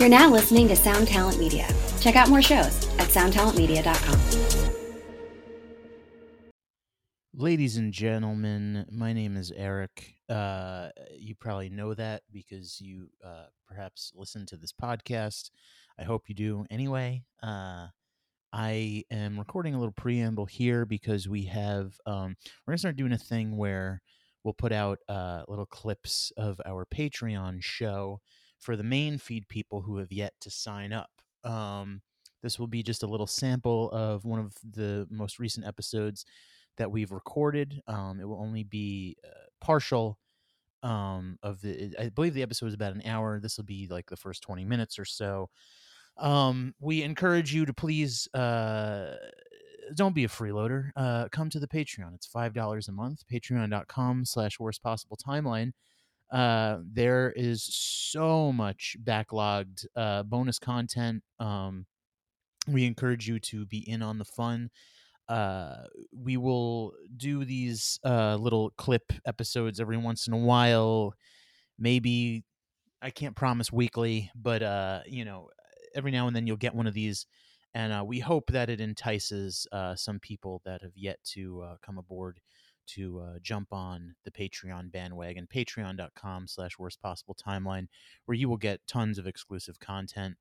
You're now listening to Sound Talent Media. Check out more shows at soundtalentmedia.com. Ladies and gentlemen, my name is Eric. Uh, you probably know that because you uh, perhaps listen to this podcast. I hope you do anyway. Uh, I am recording a little preamble here because we have, um, we're going to start doing a thing where we'll put out uh, little clips of our Patreon show for the main feed people who have yet to sign up. Um, this will be just a little sample of one of the most recent episodes that we've recorded. Um, it will only be uh, partial um, of the. I believe the episode is about an hour. This will be like the first twenty minutes or so. Um, we encourage you to please uh, don't be a freeloader. Uh, come to the Patreon. It's five dollars a month. Patreon.com slash worst possible timeline. Uh, there is so much backlogged uh, bonus content. Um, we encourage you to be in on the fun. Uh, we will do these uh, little clip episodes every once in a while. Maybe I can't promise weekly, but uh, you know, every now and then you'll get one of these, and uh, we hope that it entices uh, some people that have yet to uh, come aboard to uh, jump on the Patreon bandwagon, patreon.com slash worst possible timeline, where you will get tons of exclusive content.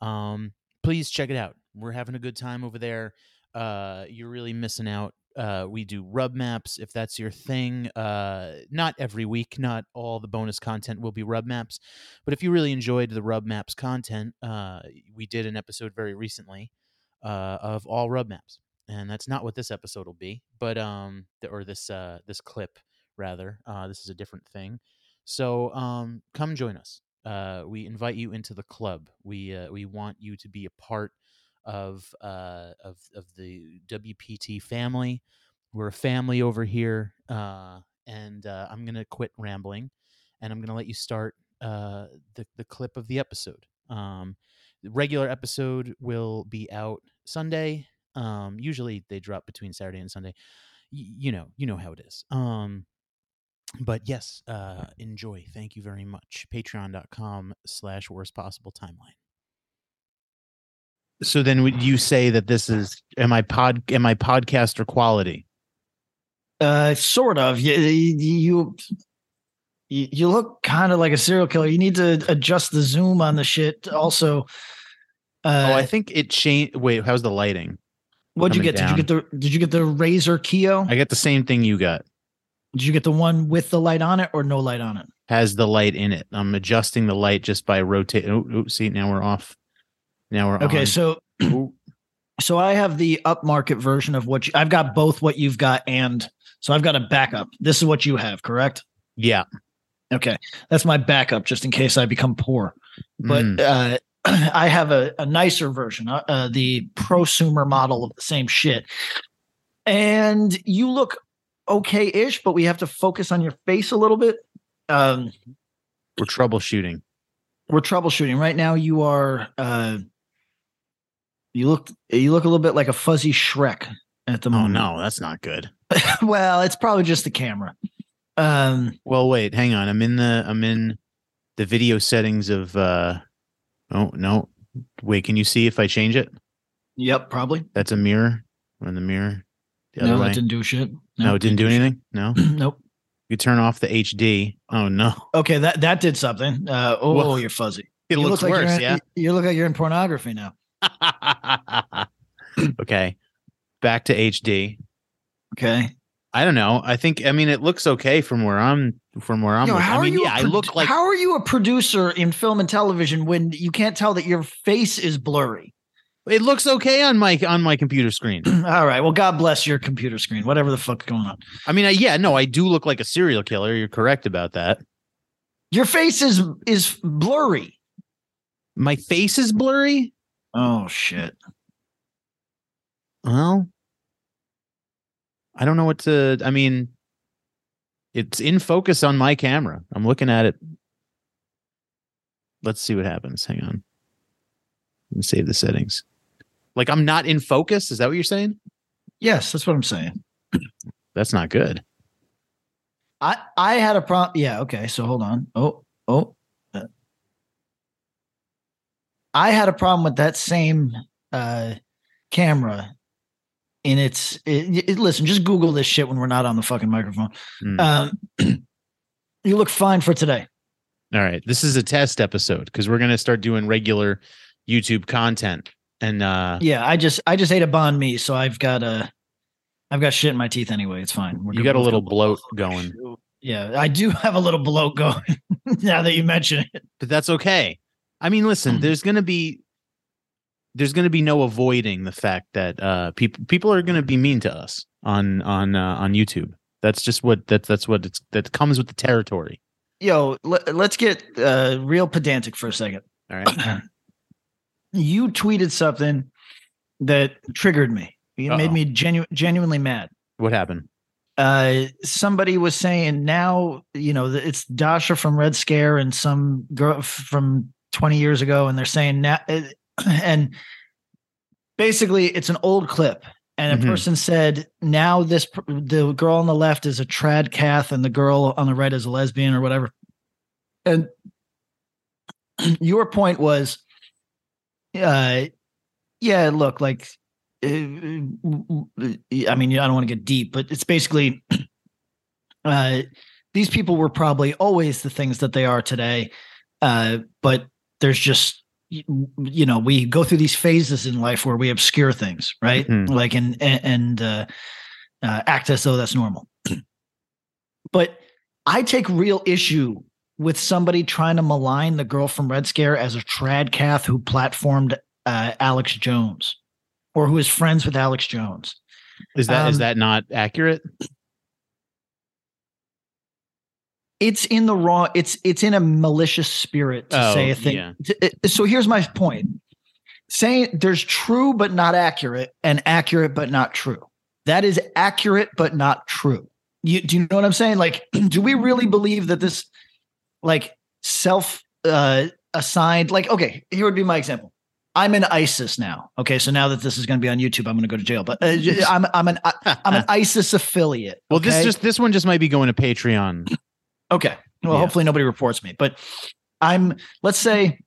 Um, please check it out. We're having a good time over there. Uh, you're really missing out. Uh, we do rub maps if that's your thing. Uh, not every week, not all the bonus content will be rub maps, but if you really enjoyed the rub maps content, uh, we did an episode very recently uh, of all rub maps and that's not what this episode will be but um or this uh this clip rather uh this is a different thing. So um come join us. Uh we invite you into the club. We uh, we want you to be a part of uh of of the WPT family. We're a family over here uh and uh I'm going to quit rambling and I'm going to let you start uh the the clip of the episode. Um the regular episode will be out Sunday um, usually they drop between Saturday and Sunday. Y- you know, you know how it is. Um, but yes, uh, enjoy. Thank you very much. Patreon.com slash worst possible timeline. So then would you say that this is am I pod am I podcaster quality? Uh, sort of. You you you, look kind of like a serial killer. You need to adjust the zoom on the shit. Also, uh, oh, I think it changed. Wait, how's the lighting? What'd you get? Did you get the Did you get the Razer Kiyo? I get the same thing you got. Did you get the one with the light on it or no light on it? Has the light in it. I'm adjusting the light just by rotating. Oh, oh, see, now we're off. Now we're Okay, on. so so I have the upmarket version of what you, I've got both what you've got and so I've got a backup. This is what you have, correct? yeah. Okay, that's my backup just in case I become poor. But Mm. uh, I have a, a nicer version, uh, uh, the prosumer model of the same shit. And you look okay-ish, but we have to focus on your face a little bit. Um, we're troubleshooting. we're troubleshooting right now. You are uh, you look you look a little bit like a fuzzy Shrek at the Oh moment. no, that's not good. well, it's probably just the camera. Um, Well, wait, hang on. I'm in the I'm in the video settings of uh oh no. Wait, can you see if I change it? yep, probably. That's a mirror. We're in the mirror. The No, that didn't do shit. no, it didn't do anything. No. nope. You turn off the HD. Oh no. Okay, that that did something. Uh, oh, Well, you're fuzzy. It You looks look worse, you're in, yeah. You look like you're in pornography now. okay. Back to HD. Okay. I don't know. I think I mean it looks okay from where I'm from where I'm looking. how I mean, are you? yeah, a I look like How are you a producer in film and television when you can't tell that your face is blurry? it looks okay on my on my computer screen. All right. Well, God bless your computer screen. Whatever the fuck's going on. I mean, I, yeah, no, I do look like a serial killer. You're correct about that. Your face is is blurry. My face is blurry. Oh shit. Well, I don't know what to. I mean, it's in focus on my camera. I'm looking at it. Let's see what happens. Hang on. Let me save the settings. Like I'm not in focus. Is that what you're saying? Yes, that's what I'm saying. That's not good. I I had a problem. Yeah. Okay. So hold on. Oh oh. Uh, I had a problem with that same uh, camera in its. It, it, listen, just Google this shit when we're not on the fucking microphone. Mm. Um, you look fine for today. All right. This is a test episode because we're gonna start doing regular YouTube content. And uh Yeah, I just I just ate a banh mi so I've got a, I've got shit in my teeth anyway. It's fine. We're you good. got a little bloat going. Yeah, I do have a little bloat going. now that you mention it, But that's okay. I mean, listen, Mm. there's gonna be there's gonna be no avoiding the fact that uh people people are gonna be mean to us on on uh, on YouTube. That's just what that's that's what it's that comes with the territory. yo, let, let's get uh, real pedantic for a second. All right. you tweeted something that triggered me. It made Uh-oh. me genu- genuinely mad. what happened? Uh, somebody was saying now, you know, it's Dasha from Red Scare and some girl from 20 years ago, and they're saying now, uh, and basically it's an old clip. And a Mhm. person said, now this the girl on the left is a trad cath and the girl on the right is a lesbian or whatever. And your point was, uh, yeah, look, like, uh, I mean, I don't want to get deep, but it's basically, uh, these people were probably always the things that they are today, uh, but there's just, you know, we go through these phases in life where we obscure things, right? Mhm. Like, and and, uh, uh, act as though that's normal. but I take real issue with somebody trying to malign the girl from Red Scare as a trad cath who platformed uh, Alex Jones or who is friends with Alex Jones. Is that is Um, that not accurate? It's in the wrong. It's it's in a malicious spirit to Oh, say a thing. yeah. Uh, So here's my point: saying there's true but not accurate, and accurate but not true. That is accurate but not true. You, do you know what I'm saying? Like, do we really believe that this, like, self uh, assigned? Like, okay, here would be my example. I'm in ISIS now. Okay, so now that this is going to be on YouTube, I'm going to go to jail. But uh, I'm I'm an I- I'm an ISIS affiliate. well, this just this one just might be going to Patreon. Okay. Well, Yeah. hopefully nobody reports me. But I'm let's say,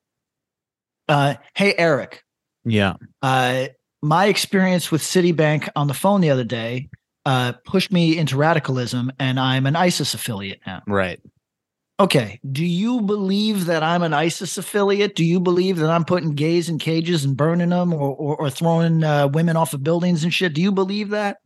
uh, hey Eric, Yeah. uh, my experience with Citibank on the phone the other day uh, pushed me into radicalism, and I'm an ISIS affiliate now. Right. Okay. Do you believe that I'm an ISIS affiliate? Do you believe that I'm putting gays in cages and burning them, or or, or throwing uh, women off of buildings and shit? Do you believe that?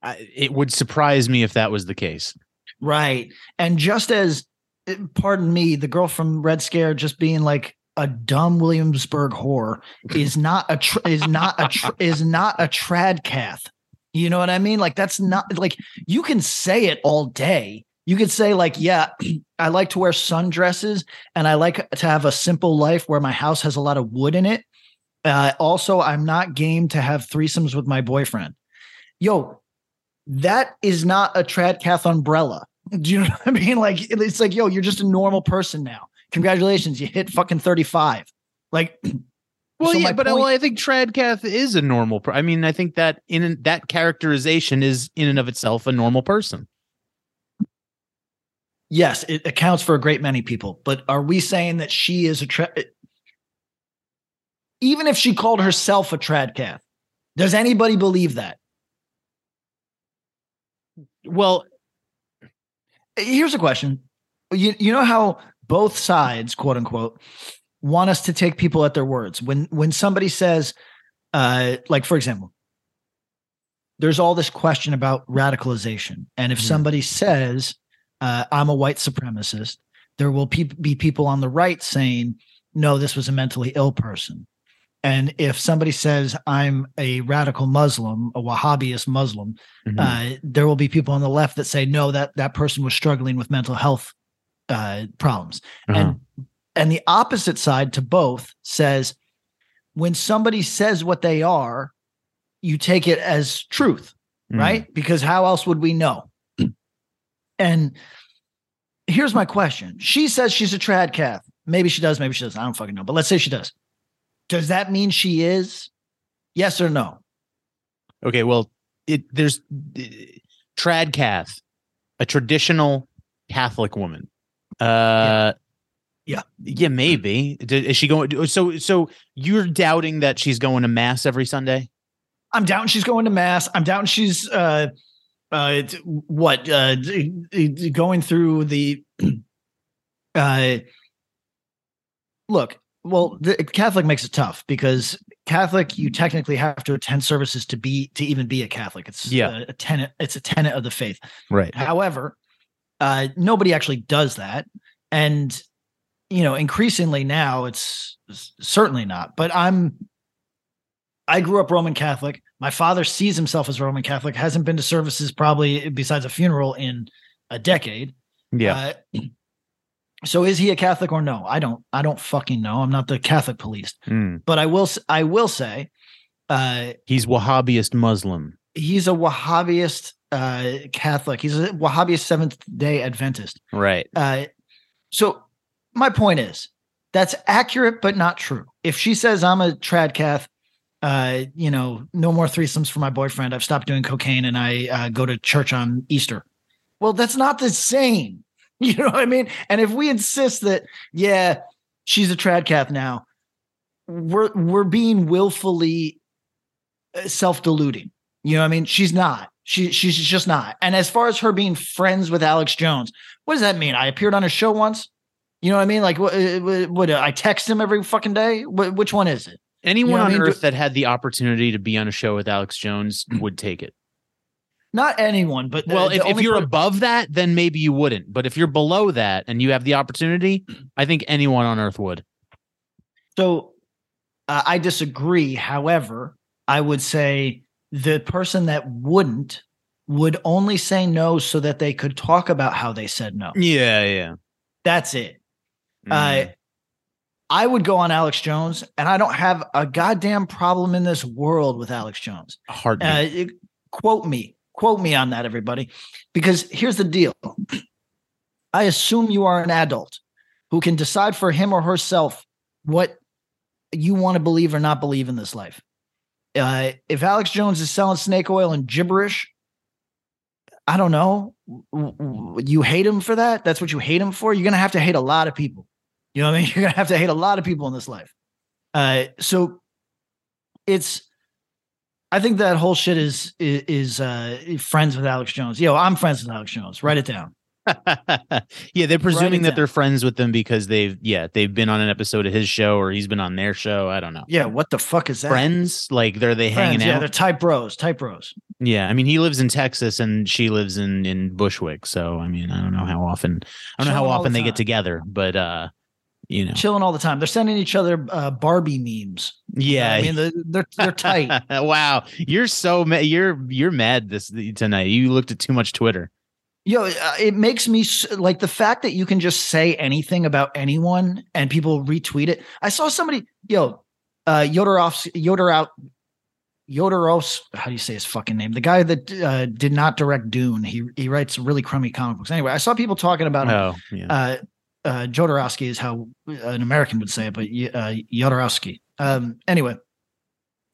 I, it would surprise me if that was the case. Right. And just as, eh, pardon me, the girl from Red Scare just being like a dumb Williamsburg whore is not a tr- is not a tr- is not a trad cath. You know what I mean? Like that's not like you can say it all day. You could say like, yeah, I like to wear sundresses and I like to have a simple life where my house has a lot of wood in it. Uh, also, I'm not game to have threesomes with my boyfriend. Yo, that is not a trad cath umbrella. Do you know what I mean? Like it's like, yo, you're just a normal person now. Congratulations, you hit fucking 35. Like Well, So yeah, but uh, point- well, I think Tradcath is a normal. Per- I mean, I think that in that characterization is in and of itself a normal person. yes, it accounts for a great many people, but are we saying that she is a trad even if she called herself a trad cath? Does anybody believe that? Well, Here's a question. You you know how both sides, quote unquote, want us to take people at their words. When when somebody says, uh, like for example, there's all this question about radicalization. And if Mhm. somebody says, uh, I'm a white supremacist, there will pe- be people on the right saying, no, this was a mentally ill person. And if somebody says, I'm a radical Muslim, a Wahhabist Muslim, mhm. uh, there will be people on the left that say, no, that that person was struggling with mental health uh, problems. Uh-huh. And and the opposite side to both says, when somebody says what they are, you take it as truth Mhm. right? Because how else would we know? and here's my question. She says she's a trad cath. Maybe she does, maybe she doesn't. I don't fucking know. But let's say she does. Does that mean she is? Yes or no? Okay, well, it there's uh, Tradcath, a traditional Catholic woman. Uh Yeah. Yeah, maybe. Is she going? So, so you're doubting that she's going to mass every Sunday? I'm doubting she's going to mass. I'm doubting she's uh uh what uh going through the uh look, well the Catholic makes it tough because Catholic you technically have to attend services to be to even be a Catholic. It's Yeah. a, a tenet it's a tenet of the faith. Right. However, uh, nobody actually does that, and you know, increasingly now it's certainly not. But I'm, I grew up Roman Catholic. My father sees himself as Roman Catholic. Hasn't been to services probably besides a funeral in a decade. Yeah. Uh, so is he a Catholic or no? I don't. I don't fucking know. I'm not the Catholic police. Mm. But I will. I will say, uh, He's Wahhabist Muslim. he's a Wahhabist uh, Catholic. He's a Wahhabist Seventh Day Adventist. Right. Uh, so my point is that's accurate but not true. If she says I'm a trad cath, uh, you know, no more threesomes for my boyfriend. I've stopped doing cocaine and I uh, go to church on Easter. Well, that's not the same. You know what I mean? And if we insist that, yeah, she's a trad cath now, we're we're being willfully uh, self-deluding. You know what I mean? She's not. She she's just not. And as far as her being friends with Alex Jones, what does that mean? I appeared on a show once. You know what I mean? Like what? uh, What? what I text him every fucking day. Wh- which one is it? Anyone You know on I mean? earth that had the opportunity to be on a show with Alex Jones would take it. Not anyone, but Well, the if, if you're per- above that, then maybe you wouldn't. But if you're below that and you have the opportunity, I think anyone on earth would. So uh, I disagree. However, I would say the person that wouldn't would only say no so that they could talk about how they said no. Yeah, yeah. That's it. Mm. Uh, I would go on Alex Jones, and I don't have a goddamn problem in this world with Alex Jones. Heartbeat. Uh, quote me, quote me on that, everybody. Because here's the deal I assume you are an adult who can decide for him or herself what you want to believe or not believe in this life. Uh, if Alex Jones is selling snake oil and gibberish, I don't know. You hate him for that? That's what you hate him for? You're going to have to hate a lot of people. You know what I mean? You're going to have to hate a lot of people in this life. Uh, so it's, I think that whole shit is is, is uh, friends with Alex Jones. Yo, I'm friends with Alex Jones. Write it down. yeah, they're presuming that down. they're friends with them because they've yeah they've been on an episode of his show or he's been on their show. I don't know. Yeah, what the fuck is that? Friends like they're they hanging Friends, yeah, out. they're type bros, type bros. Yeah, I mean he lives in Texas and she lives in in Bushwick, so I mean I don't know how often I don't know how often the they get together, but uh you know Chilling all the time. They're sending each other uh, Barbie memes. yeah. I mean they're they're, they're tight. wow, you're so mad. you're you're mad this tonight. You looked at too much Twitter. Yo, uh, it makes me like the fact that you can just say anything about anyone and people retweet it. I saw somebody, yo, uh, Yodorovs, out Yodorovs, how do you say his fucking name? The guy that uh, did not direct Dune. He he writes really crummy comic books. Anyway, I saw people talking about him. Oh yeah, Uh, uh, Jodorowsky is how an American would say it, but uh, Jodorowsky. Um, anyway,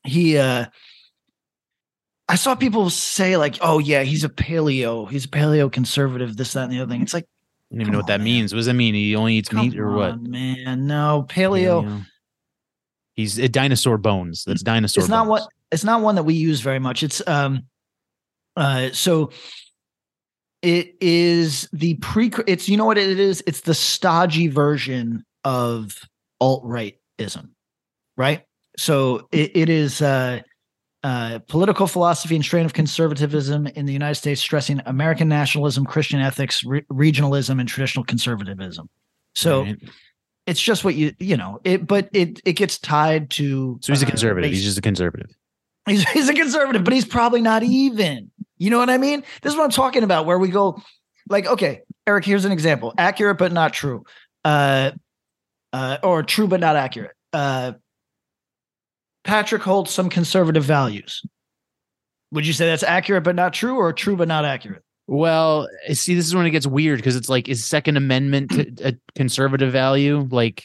he. Uh, I saw people say like, "Oh yeah, he's a paleo. He's a paleo conservative. This, that, and the other thing." It's like, I don't even know what that man. means. What does that mean? He only eats come meat or what? man? No, paleo. Paleo. He's a dinosaur bones. That's dinosaur. It's not what. It's not one that we use very much. It's um, uh, so it is the pre. It's you know what it is. It's the stodgy version of alt rightism, right? So it, it is uh, uh, political philosophy and strain of conservatism in the United States, stressing American nationalism, Christian ethics, re- regionalism, and traditional conservatism. So Right. it's just what you you know it, but it it gets tied to. So he's a uh, conservative. race. He's just a conservative. He's he's a conservative, but he's probably not even. You know what I mean? This is what I'm talking about. Where we go, like, okay, Eric. Here's an example: accurate but not true, uh, uh, or true but not accurate. Uh, Patrick holds some conservative values. Would you say that's accurate but not true, or true but not accurate? Well, see, this is when it gets weird because it's like, is Second Amendment a conservative value? Like,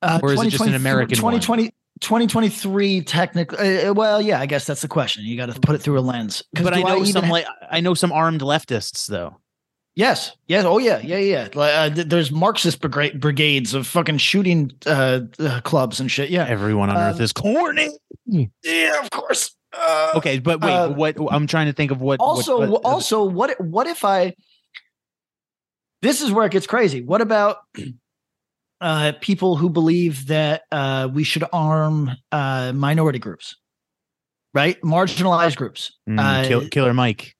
Uh, Or is it just an 2023 American one? 2020, 2023 technically. Uh, well, yeah, I guess that's the question. You got to put it through a lens but I know even some ha- like I know some armed leftists though. Yes. Yes. Oh yeah. Yeah. Yeah. Uh, there's Marxist brigades of fucking shooting uh, uh, clubs and shit. Yeah. Everyone on earth um, is corny. Yeah, of course. Uh, okay, but wait, uh, what? I'm trying to think of what. Also, what, what, also, what? What if I? This is where it gets crazy. What about uh, people who believe that uh, we should arm uh, minority groups, right? Marginalized groups. Mm, uh, kill, Killer Mike.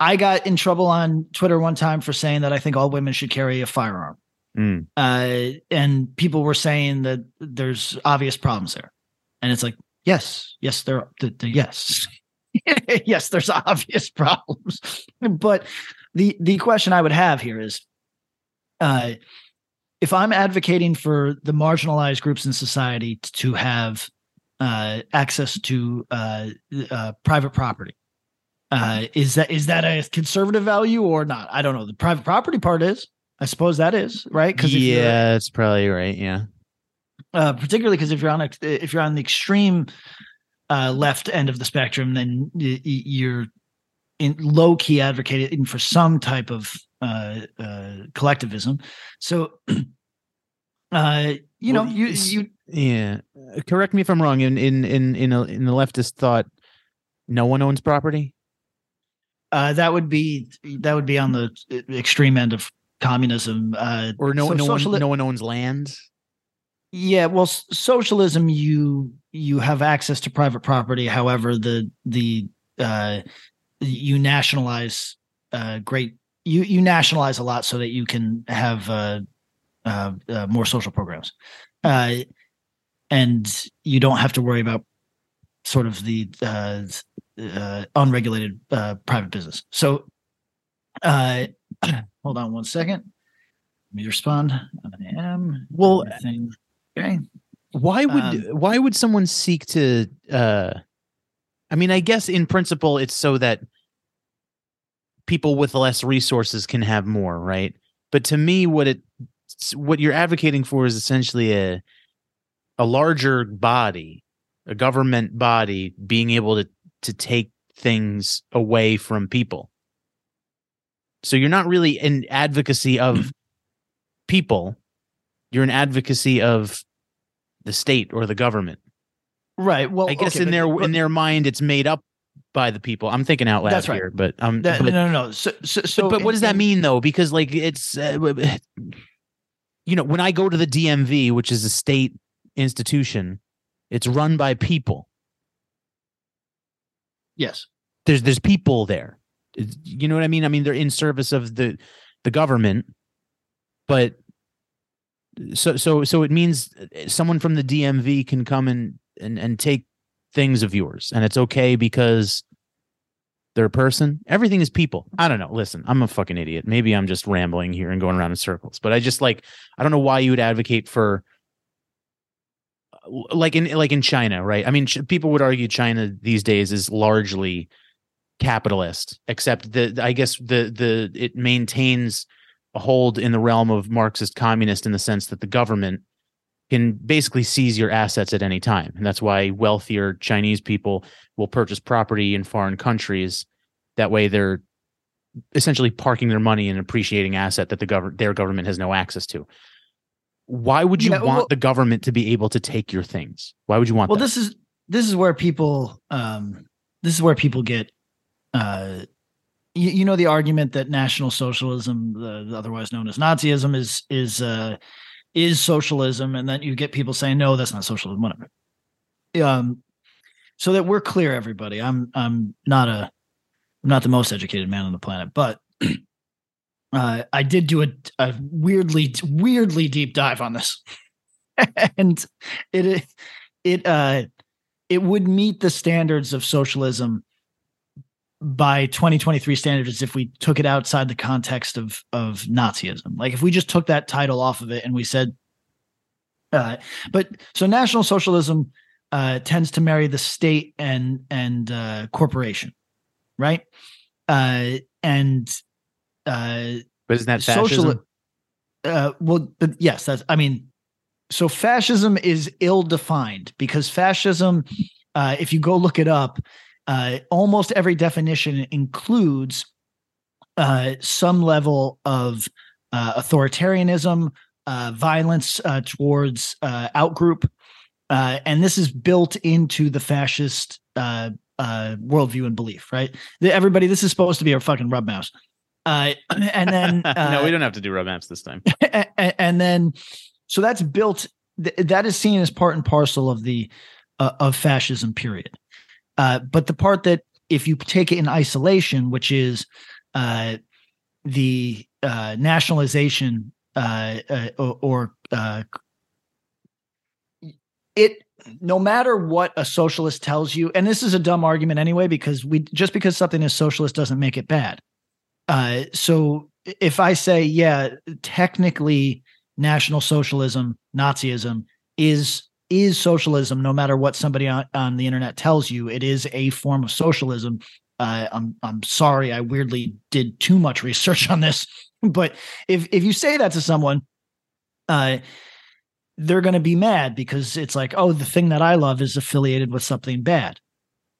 I got in trouble on Twitter one time for saying that I think all women should carry a firearm. Mm. Uh, and people were saying that there's obvious problems there. And it's like, yes, yes, there are. The, the, yes. yes, there's obvious problems. but the the question I would have here is uh, if I'm advocating for the marginalized groups in society to have uh, access to uh, uh, private property, uh, is that is that a conservative value or not? I don't know. The private property part is, I suppose that is right. Because yeah, that's probably right. Yeah. Uh, particularly because if you're on a, if you're on the extreme uh, left end of the spectrum, then you're in low key advocating for some type of uh, uh, collectivism. So, uh, you well, know, you you yeah. Correct me if I'm wrong. In in in in a, in the leftist thought, no one owns property. Uh, that would be that would be on the extreme end of communism. Uh, or no, so no one, no one owns land. Yeah, well, socialism you you have access to private property. However, the the uh, you nationalize uh, great you you nationalize a lot so that you can have uh, uh, uh more social programs, uh, and you don't have to worry about sort of the uh, uh, unregulated uh, private business. So, uh, hold on one second. Let me respond. I am well. Okay. Why would um, why would someone seek to? uh I mean, I guess in principle, it's so that people with less resources can have more, right? But to me, what it what you're advocating for is essentially a a larger body, a government body being able to to take things away from people. So you're not really an advocacy of people. You're an advocacy of the state or the government. Right. Well, I guess okay, in their but, in their mind, it's made up by the people. I'm thinking out loud that's right. here, but um, that, but, no, no, no. So, so, so but, but what does that mean though? Because like it's, uh, you know, when I go to the DMV, which is a state institution, it's run by people. Yes. There's there's people there. You know what I mean? I mean they're in service of the the government, but so so so it means uh, someone from the DMV can come and and and take things of yours and it's okay because they're a person. Everything is people. I don't know. Listen, I'm a fucking idiot. Maybe I'm just rambling here and going around in circles, but I just like I don't know why you would advocate for uh, like in like in China, right? I mean, people would argue China these days is largely capitalist, except the I guess the the it maintains a hold in the realm of Marxist communist in the sense that the government can basically seize your assets at any time, and that's why wealthier Chinese people will purchase property in foreign countries. That way, they're essentially parking their money in an appreciating asset that the government their government has no access to why would you yeah, want well, the government to be able to take your things? Why would you want? Well, that? this is this is where people um, this is where people get uh, you, you, know the argument that national socialism, the, otherwise known as Nazism, is is uh, is socialism, and then you get people saying no, that's not socialism, whatever. Um, so that we're clear, everybody, I'm I'm not a I'm not the most educated man on the planet, but uh, I did do a, a weirdly weirdly deep dive on this, and it it uh it would meet the standards of socialism by 2023 standards if we took it outside the context of of Nazism. Like if we just took that title off of it and we said, uh, but so National Socialism uh, tends to marry the state and and uh, corporation, right? Uh, and uh, but isn't that fascism? Uh, well, but yes, that's. I mean, so fascism is ill-defined because fascism, uh, if you go look it up, uh, almost every definition includes uh, some level of uh, authoritarianism, uh, violence uh, towards uh, outgroup, uh, and this is built into the fascist uh, uh, worldview and belief. Right? Everybody, this is supposed to be a fucking rub maps. Uh, and then no, we don't have to do rub maps this time. a- a- and then so that's built th- that is seen as part and parcel of the uh, of fascism period uh, but the part that if you take it in isolation which is uh, the uh, nationalization uh, uh, or, uh, it no matter what a socialist tells you and this is a dumb argument anyway because we just because something is socialist doesn't make it bad. So if I say, yeah, technically National Socialism, Nazism is is socialism, no matter what somebody on, on the internet tells you, it is a form of socialism. Uh, I'm I'm sorry, I weirdly did too much research on this, but if if you say that to someone, uh, they're going to be mad because it's like, oh, the thing that I love is affiliated with something bad.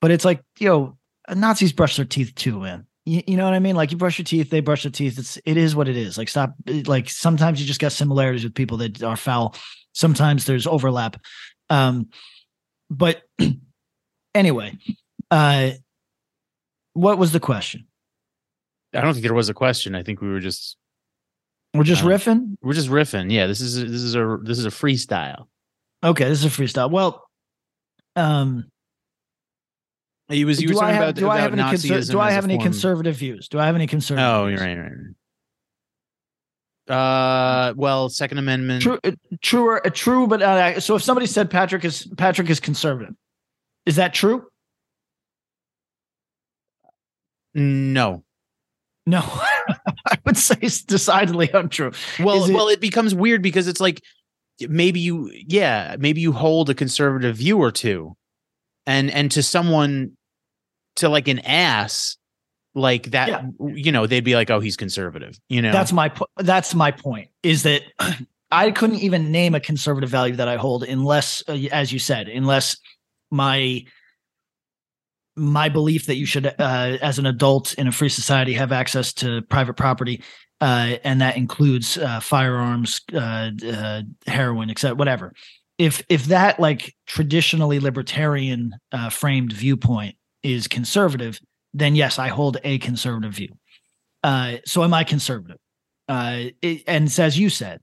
But it's like, yo, Nazis brush their teeth too, man. You, you know what I mean? Like you brush your teeth, they brush their teeth. It's it is what it is. Like stop. Like sometimes you just got similarities with people that are foul. Sometimes there's overlap. Um, but anyway, uh, what was the question? I don't think there was a question. I think we were just We're just Uh, riffing. we're just riffing. Yeah, this is a, this is a this is a freestyle. Okay, this is a freestyle. Well, um, He was you were do I have about do I have any about conser- do I have any form- conservative views? Do I have any conservative? Oh, you're right, right. right. Uh, well, Second Amendment. True, uh, true, uh, true, but uh, so if somebody said Patrick is Patrick is conservative, is that true? No. No, I would say it's decidedly untrue. Well, it- well, it becomes weird because it's like maybe you, yeah, maybe you hold a conservative view or two, and and to someone, to like an ass, like that, Yeah. you know, they'd be like, oh, he's conservative. You know, That's my po- that's my point. Is that I couldn't even name a conservative value that I hold unless, uh, as you said, unless my my belief that you should, uh, as an adult in a free society, have access to private property, uh, and that includes uh, firearms, uh, uh, heroin, etc., whatever. If if that like traditionally libertarian uh, framed viewpoint is conservative, then yes, I hold a conservative view. Uh, so am I conservative? Uh, it, and as you said,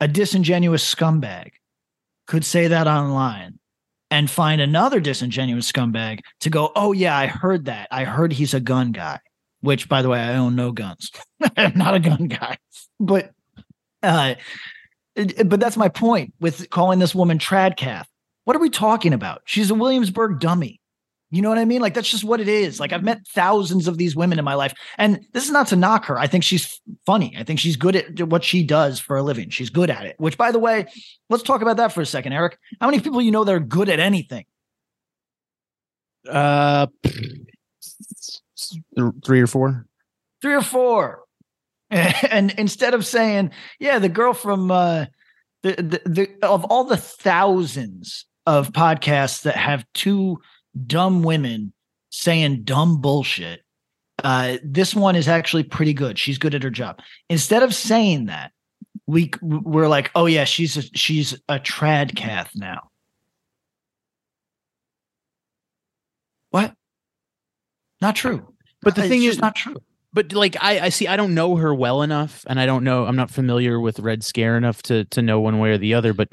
a disingenuous scumbag could say that online and find another disingenuous scumbag to go, oh, yeah, I heard that. I heard he's a gun guy, which, by the way, I own no guns. I'm not a gun guy. But, uh, it- but that's my point with calling this woman Tradcath. What are we talking about? She's a Williamsburg dummy. You know what I mean? Like that's just what it is. Like I've met thousands of these women in my life, and this is not to knock her. I think she's funny. I think she's good at what she does for a living. She's good at it. Which, by the way, let's talk about that for a second, Eric. How many people you know that are good at anything? uh, three or four. Three or four. And instead of saying, "Yeah, the girl from uh, the, the the of all the thousands of podcasts that have two dumb women saying dumb bullshit, uh, this one is actually pretty good. She's good at her job. Instead of saying that, we we're like, oh yeah, she's a, she's a trad cath now. What? Not true. But the thing just is, not true. but like I, I see, I don't know her well enough, and I don't know, I'm not familiar with Red Scare enough to to know one way or the other. But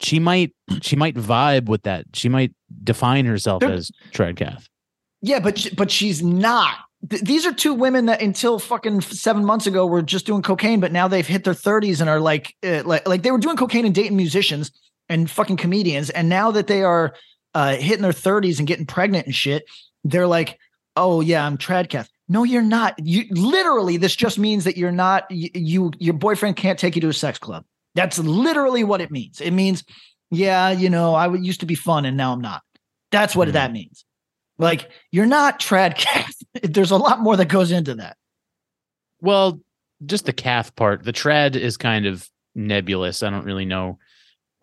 she might, she might vibe with that. She might define herself There- as Tradcath. Yeah, but but she's not. Th- these are two women that until fucking seven months ago were just doing cocaine, but now they've hit their thirties and are like, uh, like, like they were doing cocaine and dating musicians and fucking comedians, and now that they are uh, hitting their thirties and getting pregnant and shit, they're like, oh yeah, I'm tradcath. No, you're not. You literally, this just means that you're not. You, you your boyfriend can't take you to a sex club. That's literally what it means. It means, yeah, you know, I used to be fun and now I'm not. That's what Mhm. that means. Like you're not tradcath. There's a lot more that goes into that. Well, just the cath part. The trad is kind of nebulous. I don't really know.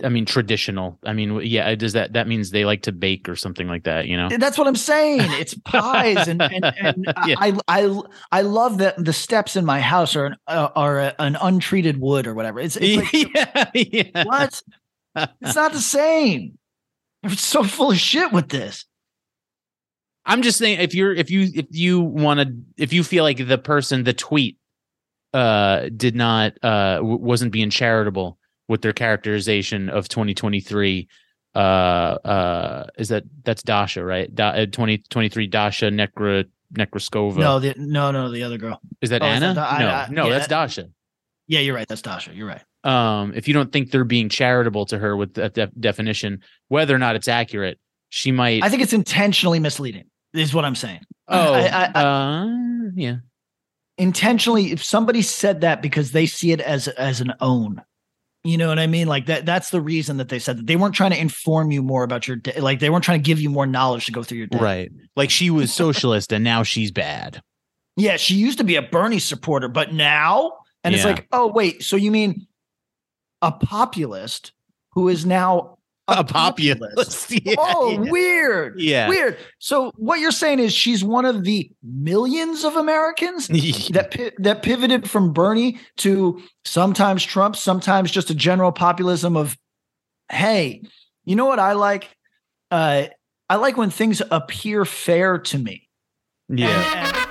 I mean, traditional. I mean, yeah. Does that that means they like to bake or something like that? You know. That's what I'm saying. It's pies, and and, and Yeah. I I I love that the steps in my house are an uh, are a, an untreated wood or whatever. It's, it's like yeah, yeah. what? It's not the same. It's so full of shit with this. I'm just saying if you're if you if you want to if you feel like the person the tweet uh did not uh w- wasn't being charitable with their characterization of 2023 uh uh is that that's Dasha right da- uh, 2023 Dasha Necro Necroskova No, the, no, no, the other girl. is that oh, is Anna that Da- no I- no yeah, that's that- Dasha Yeah, you're right. That's Dasha. You're right. um if you don't think they're being charitable to her with that def- definition whether or not it's accurate she might I think it's intentionally misleading. Is what I'm saying. oh I- I- I- uh yeah intentionally if somebody said that because they see it as as an own you know what i mean? Like that that's the reason that they said that. They weren't trying to inform you more about your day. Like they weren't trying to give you more knowledge to go through your day. Right. Like she was socialist and now she's bad. Yeah she used to be a bernie supporter but now and it's like oh wait so you mean a populist who is now a populist. Yeah, oh yeah. weird Yeah. weird so what you're saying is she's one of the millions of americans that pi- that pivoted from Bernie to sometimes Trump, sometimes just a general populism of, hey, you know what I like? Uh, I like when things appear fair to me. yeah. And- and